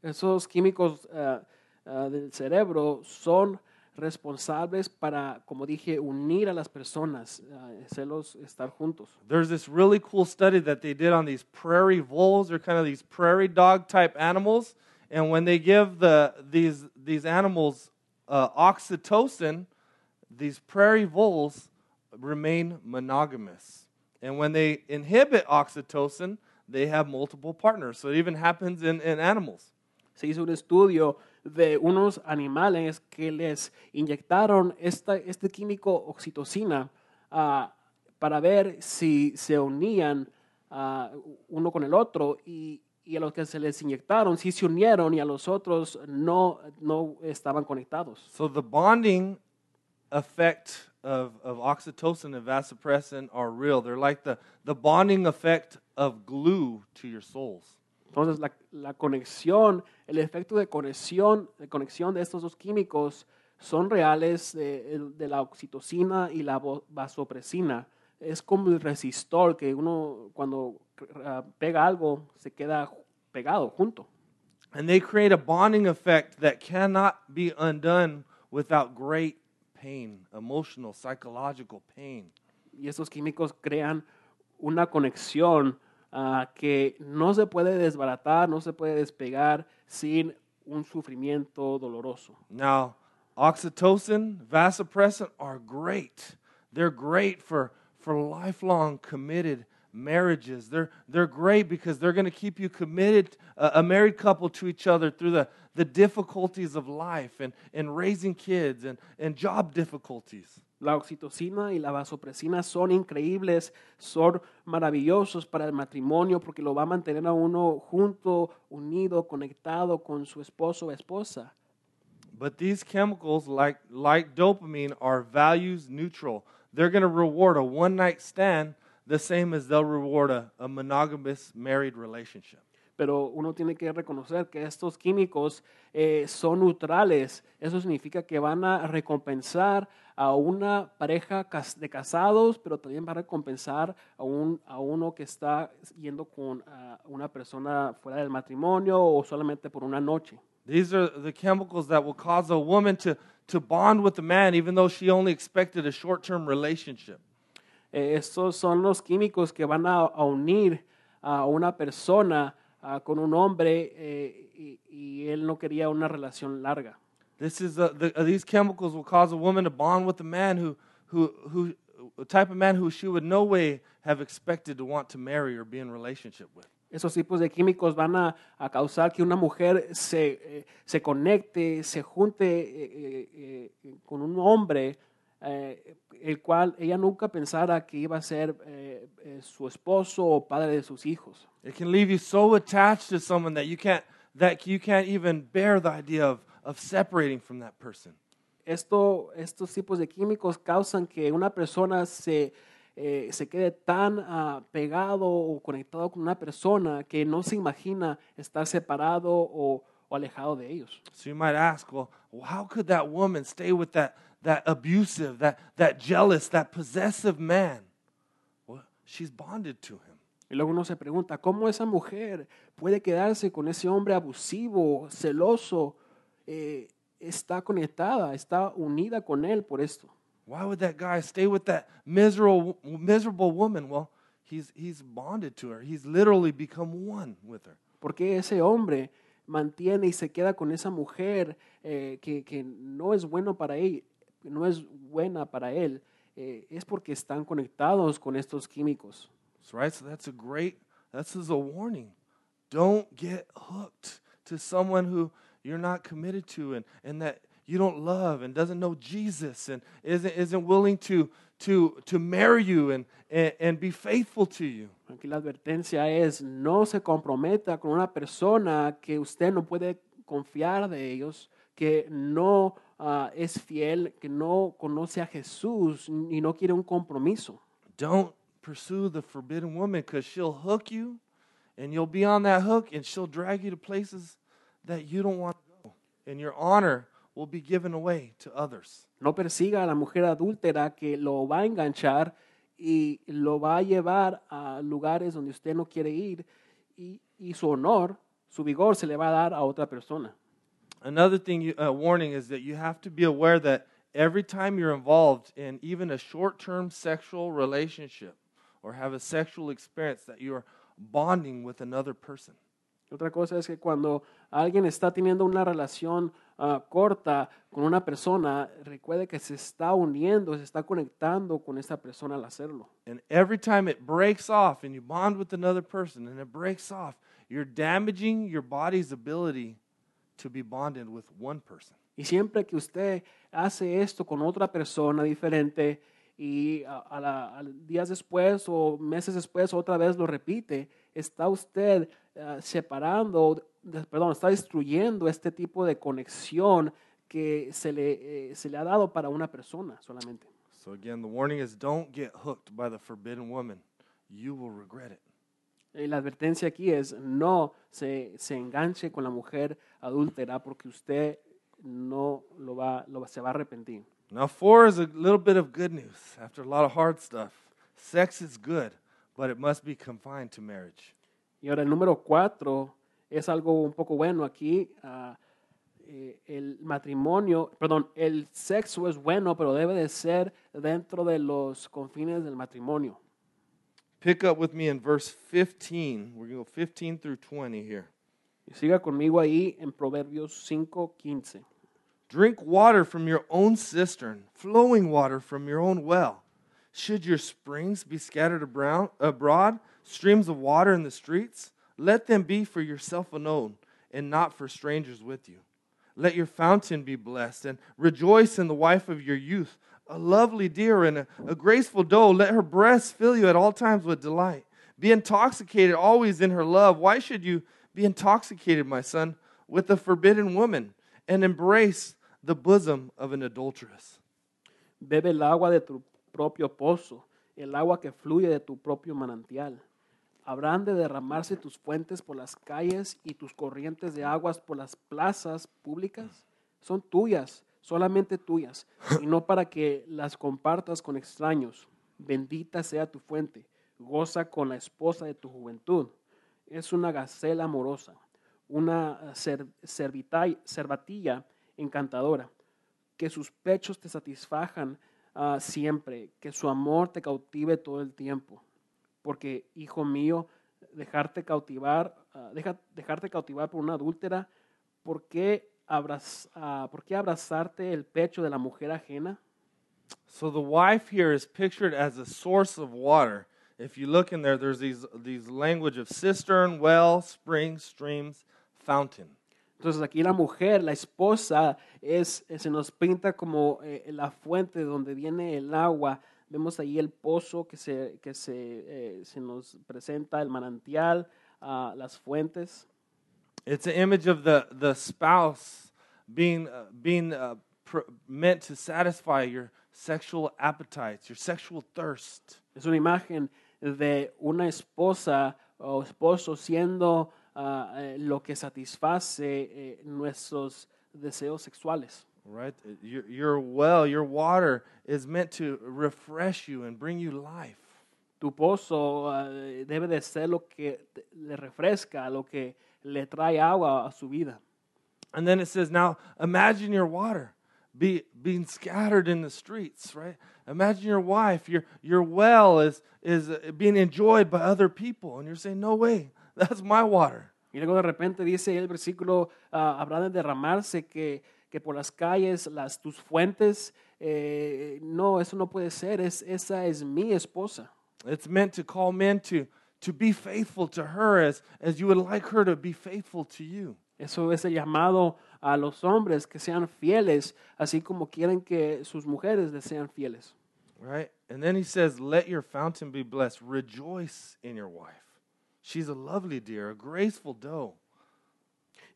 Esos químicos eh, eh, del cerebro son responsables para, como dije, unir a las personas, hacerlos estar juntos. There's this really cool study that they did on these prairie voles. They're kind of these prairie dog type animals. And when they give the, these, these animals uh, oxytocin, these prairie voles remain monogamous. And when they inhibit oxytocin, they have multiple partners. So it even happens in, in animals. Se hizo un estudio de unos animales que les inyectaron esta, este químico oxitocina ah, para ver si se unían ah, uno con el otro y, y a los que se les inyectaron sí se unieron y a los otros no, no estaban conectados. So the bonding effect of, of oxytocin and vasopressin are real. They're like the, the bonding effect of glue to your souls. Entonces la, la conexión, el efecto de conexión, de conexión de estos dos químicos son reales de, de la oxitocina y la vasopresina. Es como el resistol que uno cuando ah, pega algo se queda pegado junto. And they create a bonding effect that cannot be undone without great pain, emotional, psychological pain. Y estos químicos crean una conexión ah, que no se puede desbaratar, no se puede despegar sin un sufrimiento doloroso. Now, oxytocin, vasopressin are great. They're great for, for lifelong committed marriages. They're, they're great because they're going to keep you committed, uh, a married couple, to each other through the, the difficulties of life and, and raising kids and, and job difficulties. La oxitocina y la vasopresina son increíbles, son maravillosos para el matrimonio porque lo va a mantener a uno junto, unido, conectado con su esposo o esposa. But these chemicals, like, like dopamine, are values neutral. They're going to reward a one night stand the same as they'll reward a, a monogamous married relationship. Pero uno tiene que reconocer que estos químicos eh, son neutrales. Eso significa que van a recompensar a una pareja de casados, pero también va a recompensar a, un, a uno que está yendo con ah, una persona fuera del matrimonio o solamente por una noche. These are the chemicals that will cause a woman to, to bond with a man even though she only expected a short term relationship. Eh, estos son los químicos que van a, a unir a una persona ah, con un hombre eh, y, y él no quería una relación larga. This is a, the, these chemicals will cause a woman to bond with a man who, who, who, a type of man who she would no way have expected to want to marry or be in relationship with. Esos tipos de químicos van a, a causar que una mujer se, eh, se conecte, se junte eh, eh, eh, con un hombre, eh, el cual ella nunca pensara que iba a ser eh, eh, su esposo o padre de sus hijos. It can leave you so attached to someone that you can't, that you can't even bear the idea of, of separating from that person. Esto, estos tipos de químicos causan que una persona se, eh, se quede tan ah, pegado o conectado con una persona que no se imagina estar separado o, o alejado de ellos. So you might ask, well, how could that woman stay with that, that abusive, that, that jealous, that possessive man? Well, she's bonded to him. Y luego uno se pregunta, ¿cómo esa mujer puede quedarse con ese hombre abusivo, celoso? eh, está conectada, está unida con él por esto. Why would that guy stay with that miserable, miserable woman? Well, he's, he's bonded to her. He's literally become one with her. Porque ese hombre mantiene y se queda con esa mujer eh, que, que no es bueno para él, no es buena para él, eh, es porque están conectados con estos químicos. So, right? So that's a great, that's a warning. Don't get hooked to someone who you're not committed to and, and that you don't love and doesn't know Jesus and isn't, isn't willing to, to, to marry you and, and, and be faithful to you. Aquí la advertencia es, no se comprometa con una persona que usted no puede confiar de ellos, que no ah, es fiel, que no conoce a Jesús y no quiere un compromiso. Don't pursue the forbidden woman because she'll hook you and you'll be on that hook and she'll drag you to places that you don't want to go, and your honor will be given away to others. No persiga a la mujer adúltera que lo va a enganchar y lo va a llevar a lugares donde usted no quiere ir y, y su honor, su vigor se le va a dar a otra persona. Another thing, you, uh, warning is that you have to be aware that every time you're involved in even a short term sexual relationship or have a sexual experience, that you are bonding with another person. Otra cosa es que cuando alguien está teniendo una relación ah, corta con una persona, recuerde que se está uniendo, se está conectando con esa persona al hacerlo. And every time it breaks off and you bond with another person and it breaks off, you're damaging your body's ability to be bonded with one person. Y siempre que usted hace esto con otra persona diferente y a, a la- a días después o meses después otra vez lo repite, está usted ah, separando, perdón, está destruyendo este tipo de conexión que se le, eh, se le ha dado para una persona solamente. So, again, the warning is don't get hooked by the forbidden woman. You will regret it. Y la advertencia aquí es no se, se enganche con la mujer adúltera porque usted no lo va, lo, se va a arrepentir. Now, four is a little bit of good news after a lot of hard stuff. Sex is good, but it must be confined to marriage. Y ahora el número cuatro es algo un poco bueno aquí. eh, el matrimonio, perdón, el sexo es bueno, pero debe de ser dentro de los confines del matrimonio. Pick up with me in verse 15. We're going to go 15 through 20 here. Y siga conmigo ahí en Proverbios 5:15. Drink water from your own cistern, flowing water from your own well. Should your springs be scattered abroad, abroad, streams of water in the streets? Let them be for yourself alone, and not for strangers with you. Let your fountain be blessed, and rejoice in the wife of your youth, a lovely deer and a, a graceful doe. Let her breasts fill you at all times with delight. Be intoxicated always in her love. Why should you be intoxicated, my son, with the forbidden woman, and embrace the bosom of an adulteress? Bebe el agua de tu propio pozo, el agua que fluye de tu propio manantial. Habrán de derramarse tus fuentes por las calles y tus corrientes de aguas por las plazas públicas. Son tuyas, solamente tuyas, y no para que las compartas con extraños. Bendita sea tu fuente, goza con la esposa de tu juventud. Es una gacela amorosa, una cer- cervatilla encantadora que sus pechos te satisfajan ah, siempre, que su amor te cautive todo el tiempo. Porque, hijo mío, dejarte cautivar, ah, deja- dejarte cautivar por una adúltera, ¿por qué, abraz- ah, ¿por qué abrazarte el pecho de la mujer ajena? So the wife here is pictured as a source of water. If you look in there, there's these, these language of cistern, well, spring, streams, fountain. Entonces aquí la mujer, la esposa, es, eh, se nos pinta como eh, la fuente donde viene el agua. Vemos ahí el pozo que se, que se, eh, se nos presenta, el manantial, ah, las fuentes. It's an image of the, the spouse being, uh, being uh, pr- meant to satisfy your sexual appetites, your sexual thirst. Es una imagen de una esposa o esposo siendo ah, eh, lo que satisface eh, nuestros deseos sexuales. Right? Your, your well, your water is meant to refresh you and bring you life. Tu pozo ah, debe de ser lo que te- le refresca, lo que le trae agua a su vida. And then it says, now imagine your water be, being scattered in the streets, right? Imagine your wife, your, your well is, is uh, being enjoyed by other people. And you're saying, no way, that's my water. Y luego de repente dice el versículo, ah, habrá de derramarse que, que por las calles, las, tus fuentes, eh, no, eso no puede ser, es, esa es mi esposa. It's meant to call men to, to be faithful to her as, as you would like her to be faithful to you. Eso es el llamado a los hombres que sean fieles, así como quieren que sus mujeres les sean fieles. Right? And then he says, Let your fountain be blessed. Rejoice in your wife. She's a lovely deer, a graceful doe.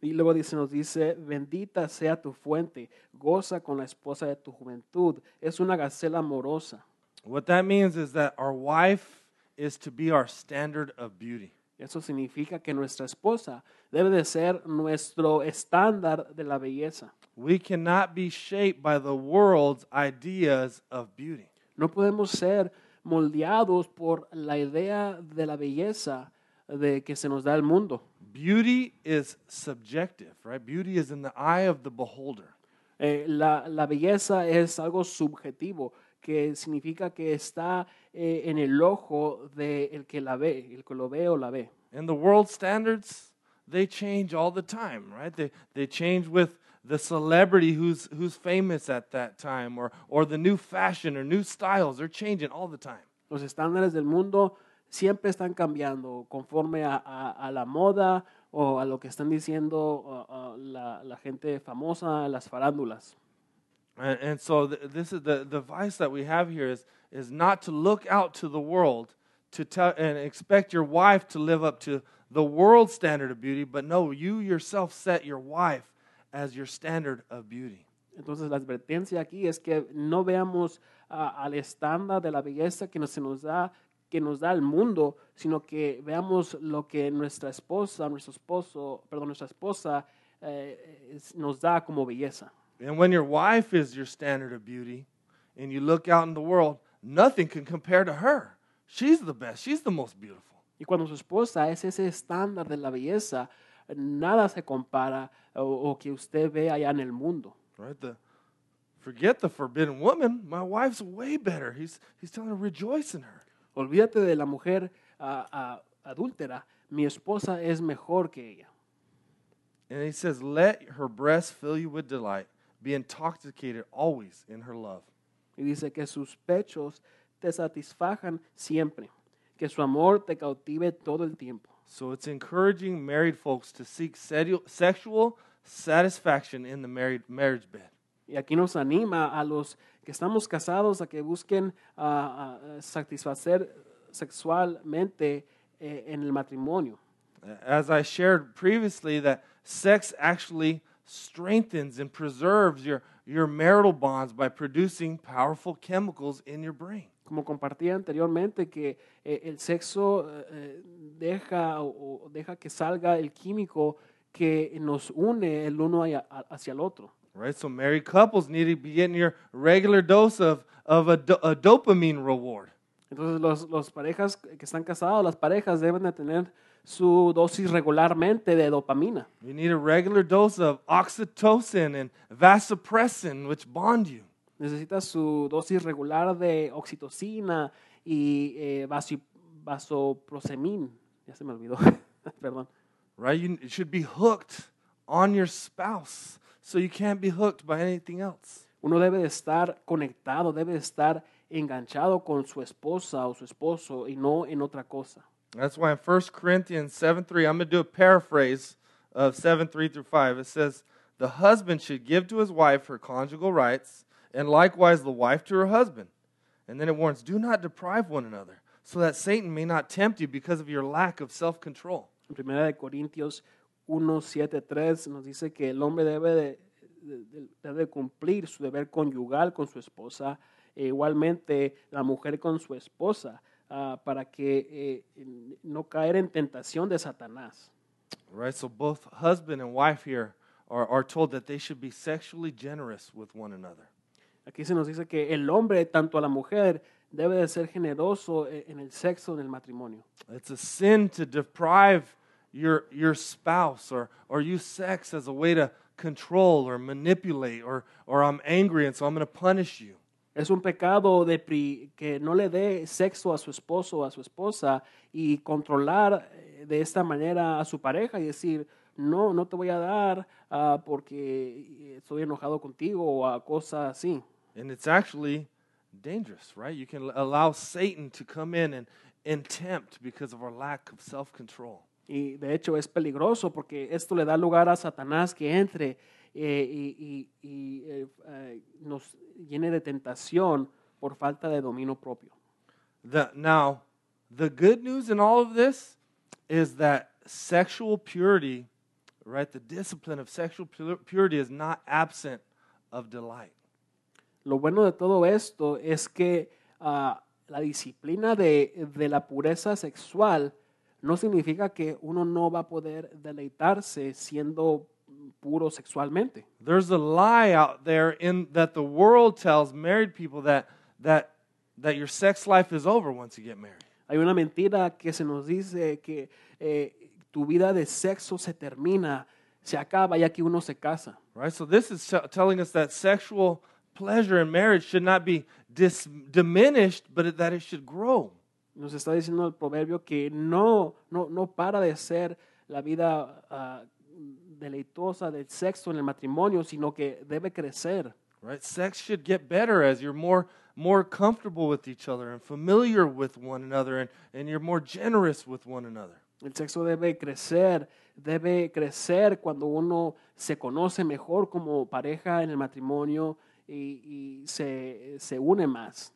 Y luego dice, nos dice, bendita sea tu fuente, goza con la esposa de tu juventud. Es una gacela amorosa. What that means is that our wife is to be our standard of beauty. Eso significa que nuestra esposa debe de ser nuestro estándar de la belleza. We cannot be shaped by the world's ideas of beauty. No podemos ser moldeados por la idea de la belleza de que se nos da el mundo. Beauty is subjective, right? Beauty is in the eye of the beholder. Eh, la, la belleza es algo subjetivo, que significa que está eh, en el ojo del que la ve, el que lo ve o la ve. And the world standards, they change all the time, right? They, they change with the celebrity who's, who's famous at that time or, or the new fashion or new styles. They're changing all the time. Los estándares del mundo siempre están cambiando conforme a, a- a la moda o a lo que están diciendo uh, uh, la, la gente famosa, las farándulas. And, and so th- this is the, the advice that we have here is, is not to look out to the world to tell and expect your wife to live up to the world standard of beauty, but no, you yourself set your wife as your standard of beauty. Entonces la advertencia aquí es que no veamos ah, al estándar de la belleza que nos, se nos da que nos da el mundo, sino que veamos lo que nuestra esposa, nuestro esposo, perdón, nuestra esposa eh, es- nos da como belleza. And when your wife is your standard of beauty and you look out in the world, nothing can compare to her. She's the best. She's the most beautiful. Y cuando su esposa es ese estándar de la belleza, nada se compara o, o que usted ve allá en el mundo. Right? The forget the forbidden woman. My wife's way better. He's he's telling her rejoice in her. Olvídate de la mujer ah, ah, adúltera. Mi esposa es mejor que ella. And he says, Let her breast fill you with delight. Be intoxicated always in her love. Y dice que sus pechos te satisfajan siempre, que su amor te cautive todo el tiempo. So it's encouraging married folks to seek sexual satisfaction in the married marriage bed. Y aquí nos anima a los que estamos casados a que busquen ah, ah, satisfacer sexualmente eh, en el matrimonio. As I shared previously, that sex actually strengthens and preserves your, your marital bonds by producing powerful chemicals in your brain. Como compartí anteriormente, que eh, el sexo eh, deja o, o deja que salga el químico que nos une el uno hacia, hacia el otro. Right? So married couples need to be getting your regular dose of, of a, do- a dopamine reward. Entonces los, los parejas que están casados, las parejas deben de tener su dosis regularmente de dopamina. You need a regular dose of oxytocin and vasopressin, which bond you. Necesita su dosis regular de oxitocina y eh, vasi- vasoprosemin. Ya se me olvidó. [laughs] Perdón. Right? You you should be hooked on your spouse so you can't be hooked by anything else. Uno debe de estar conectado, debe de estar enganchado con su esposa o su esposo y no en otra cosa. That's why in 1 Corinthians 7 3, I'm going to do a paraphrase of 7 3 through 5. It says, The husband should give to his wife her conjugal rights, and likewise the wife to her husband. And then it warns, Do not deprive one another, so that Satan may not tempt you because of your lack of self control. Primera de Corintios 1, 7, 3 nos dice que el hombre debe de, de- de- debe cumplir su deber conyugal con su esposa, e igualmente la mujer con su esposa, ah, para que eh, no caer en tentación de Satanás. Right? So both husband and wife here are, are told that they should be sexually generous with one another. Aquí se nos dice que el hombre, tanto a la mujer, debe de ser generoso e- en el sexo, en el matrimonio. It's a sin to deprive your, your spouse or, or use sex as a way to control or manipulate or, or I'm angry and so I'm going to punish you. Es un pecado de que no le dé sexo a su esposo o a su esposa y controlar eh, de esta manera a su pareja y decir, no, no te voy a dar ah, porque estoy enojado contigo o a cosas así. And it's actually dangerous, right? You can allow Satan to come in and, and tempt because of our lack of self control. Y de hecho es peligroso porque esto le da lugar a Satanás que entre eh, y, y- y, eh, eh, nos llene de tentación por falta de dominio propio. The, now, the good news in all of this is that sexual purity, right, the discipline of sexual pu- purity is not absent of delight. Lo bueno de todo esto es que ah, la disciplina de, de la pureza sexual no significa que uno no va a poder deleitarse siendo puro sexualmente. There's a lie out there in that the world tells married people that that that your sex life is over once you get married. Hay una mentira que se nos dice que eh, tu vida de sexo se termina, se acaba ya que uno se casa. Right? So this is telling us that sexual pleasure in marriage should not be dis- diminished, but that it should grow. Nos está diciendo el proverbio que no, no, no para de ser la vida ah, deleitosa del sexo en el matrimonio, sino que debe crecer. Right? Sex should get better as you're more more comfortable with each other and familiar with one another and, and you're more generous with one another. El sexo debe crecer, debe crecer cuando uno se conoce mejor como pareja en el matrimonio y, y se, se une más.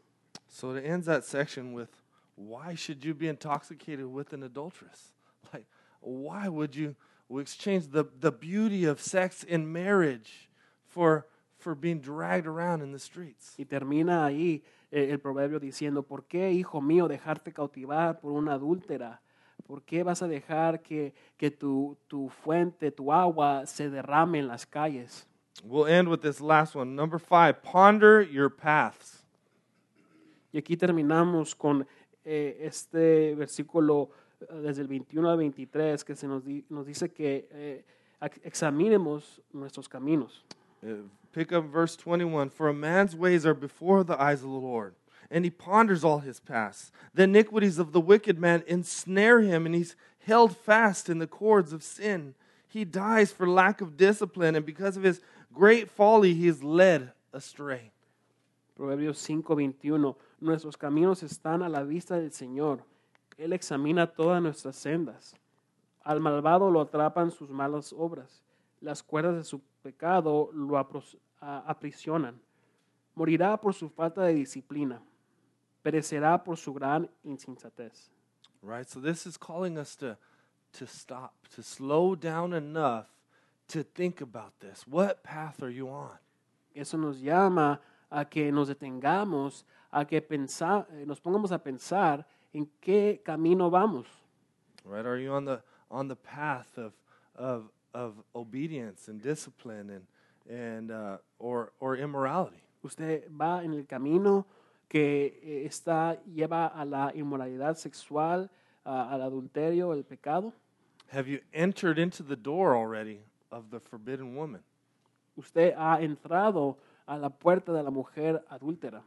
So it ends that section with why should you be intoxicated with an adulteress? [laughs] Like why would you exchange the, the beauty of sex in marriage for for being dragged around in the streets? Y termina ahí eh, el proverbio diciendo, ¿por qué, hijo mío, dejarte cautivar por una adúltera? ¿Por qué vas a dejar que, que tu, tu fuente, tu agua se derrame en las calles? We'll end with this last one. Number five, ponder your paths. Y aquí terminamos con eh, este versículo desde el 21 al 23 que se nos, di- nos dice que eh, examinemos nuestros caminos. Uh, pick up verse 21. For a man's ways are before the eyes of the Lord, and he ponders all his paths. The iniquities of the wicked man ensnare him, and he's held fast in the cords of sin. He dies for lack of discipline, and because of his great folly, he is led astray. Proverbios 5:21. Nuestros caminos están a la vista del Señor. Él examina todas nuestras sendas. Al malvado lo atrapan sus malas obras. Las cuerdas de su pecado lo aprisionan. Morirá por su falta de disciplina. Perecerá por su gran insensatez. Right? So this is calling us to, to stop, to slow down enough to think about this. What path are you on? Eso nos llama a que nos detengamos, a que pensa- eh, nos pongamos a pensar en qué camino vamos. right are you on the on the path of of of obedience and discipline and and uh, or or immorality Usted va en el camino que eh, está, lleva a la inmoralidad sexual, a- al adulterio, el pecado. have you entered into the door already of the forbidden woman Usted ha entrado a la puerta de la mujer adúltera.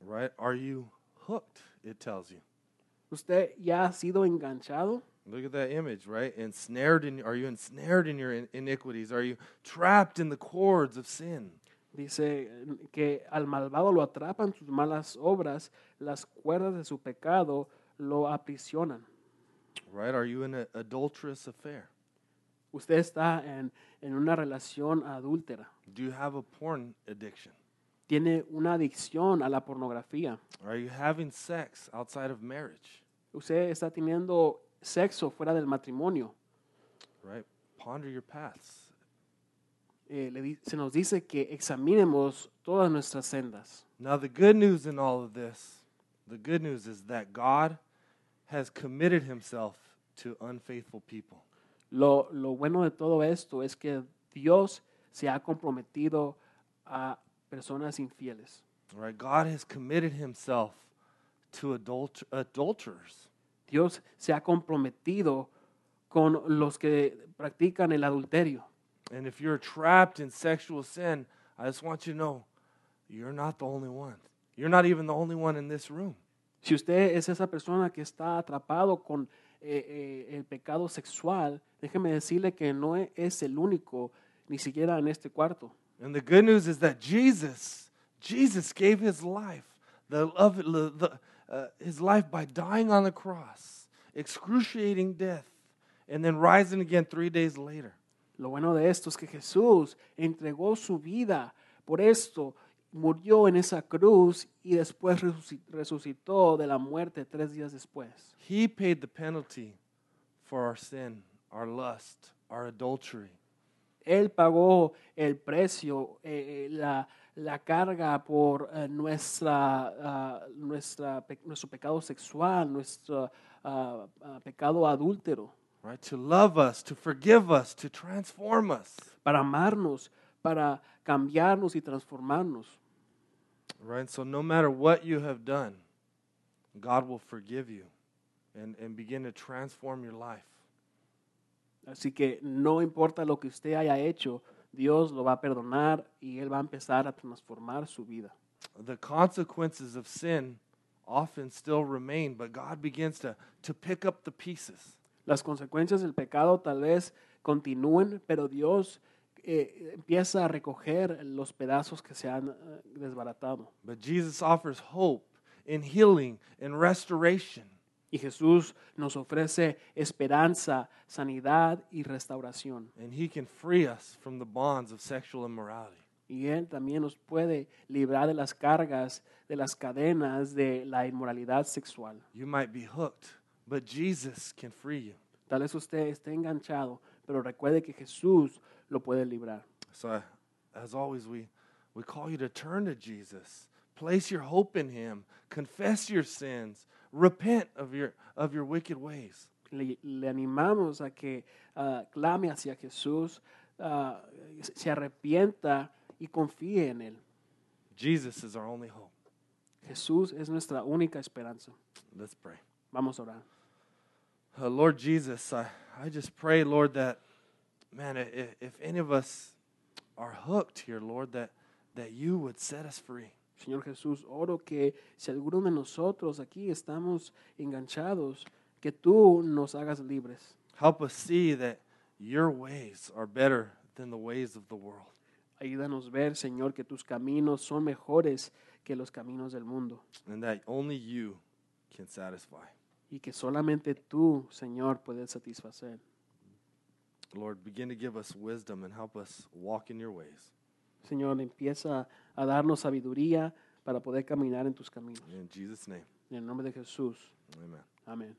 right are you hooked it tells you Usted ya ha sido enganchado. look at that image right ensnared in are you ensnared in your in- iniquities are you trapped in the cords of sin Dice que al malvado lo atrapan sus malas obras, las cuerdas de su pecado lo aprisionan. right are you in an adulterous affair Usted está en, en una relación adúltera. do you have a porn addiction Tiene una adicción a la pornografía. are you having sex outside of marriage Usted está teniendo sexo fuera del matrimonio. right ponder your paths Eh, le se nos dice que examinemos todas nuestras sendas. Now, the good news in all of this, the good news is that God has committed himself to unfaithful people. Lo, lo bueno de todo esto es que Dios se ha comprometido a personas infieles. Right? God has committed himself to adult- adulterers. Dios se ha comprometido con los que practican el adulterio. And if you're trapped in sexual sin, I just want you to know you're not the only one. You're not even the only one in this room. Si usted es esa persona que está atrapado con eh, eh, el pecado sexual, déjeme decirle que no es el único, ni siquiera en este cuarto. And the good news is that Jesus, Jesus gave his life, the love, the, uh, his life by dying on the cross, excruciating death, and then rising again three days later. Lo bueno de esto es que Jesús entregó su vida por esto, murió en esa cruz y después resucitó de la muerte tres días después. He paid the penalty for our sin, our lust, our adultery. Él pagó el precio, eh, eh, la, la carga por eh, nuestra, ah, nuestra, pe- nuestro pecado sexual, nuestro ah, ah, pecado adúltero, right? To love us, to forgive us, to transform us, para amarnos, para cambiarnos y transformarnos. right? So no matter what you have done, God will forgive you and, and begin to transform your life. Así que no importa lo que usted haya hecho, Dios lo va a perdonar y Él va a empezar a transformar su vida. The consequences of sin often still remain, but God begins to, to pick up the pieces. Las consecuencias del pecado tal vez continúen, pero Dios eh, empieza a recoger los pedazos que se han eh, desbaratado. But Jesus offers hope in healing and restoration. Y Jesús nos ofrece esperanza, sanidad y restauración. And he can free us from the bonds of sexual immorality. Y Él también nos puede librar de las cargas, de las cadenas de la inmoralidad sexual. You might be hooked, but Jesus can free you. Tal vez usted esté enganchado, pero recuerde que Jesús lo puede librar. So, as always, we, we call you to turn to Jesus. Place your hope in him. Confess your sins. Repent of your, of your wicked ways. Le, le animamos a que ah, clame hacia Jesús, ah, se arrepienta y confíe en Él. Jesus is our only hope. Jesús es nuestra única esperanza. Let's pray. Vamos a orar. Uh, Lord Jesus, I, I just pray, Lord, that, man, if, if any of us are hooked here, Lord, that, that you would set us free. Señor Jesús, oro que si alguno de nosotros aquí estamos enganchados, que tú nos hagas libres. Help us see that your ways are better than the ways of the world. Ayúdanos ver, Señor, que tus caminos son mejores que los caminos del mundo and that only you can satisfy. y que solamente tú, Señor, puedes satisfacer. Lord, begin to give us wisdom and help us walk in your ways. Señor, empieza a darnos sabiduría para poder caminar en tus caminos. In Jesus' name, En el nombre de Jesús. amen. Amén.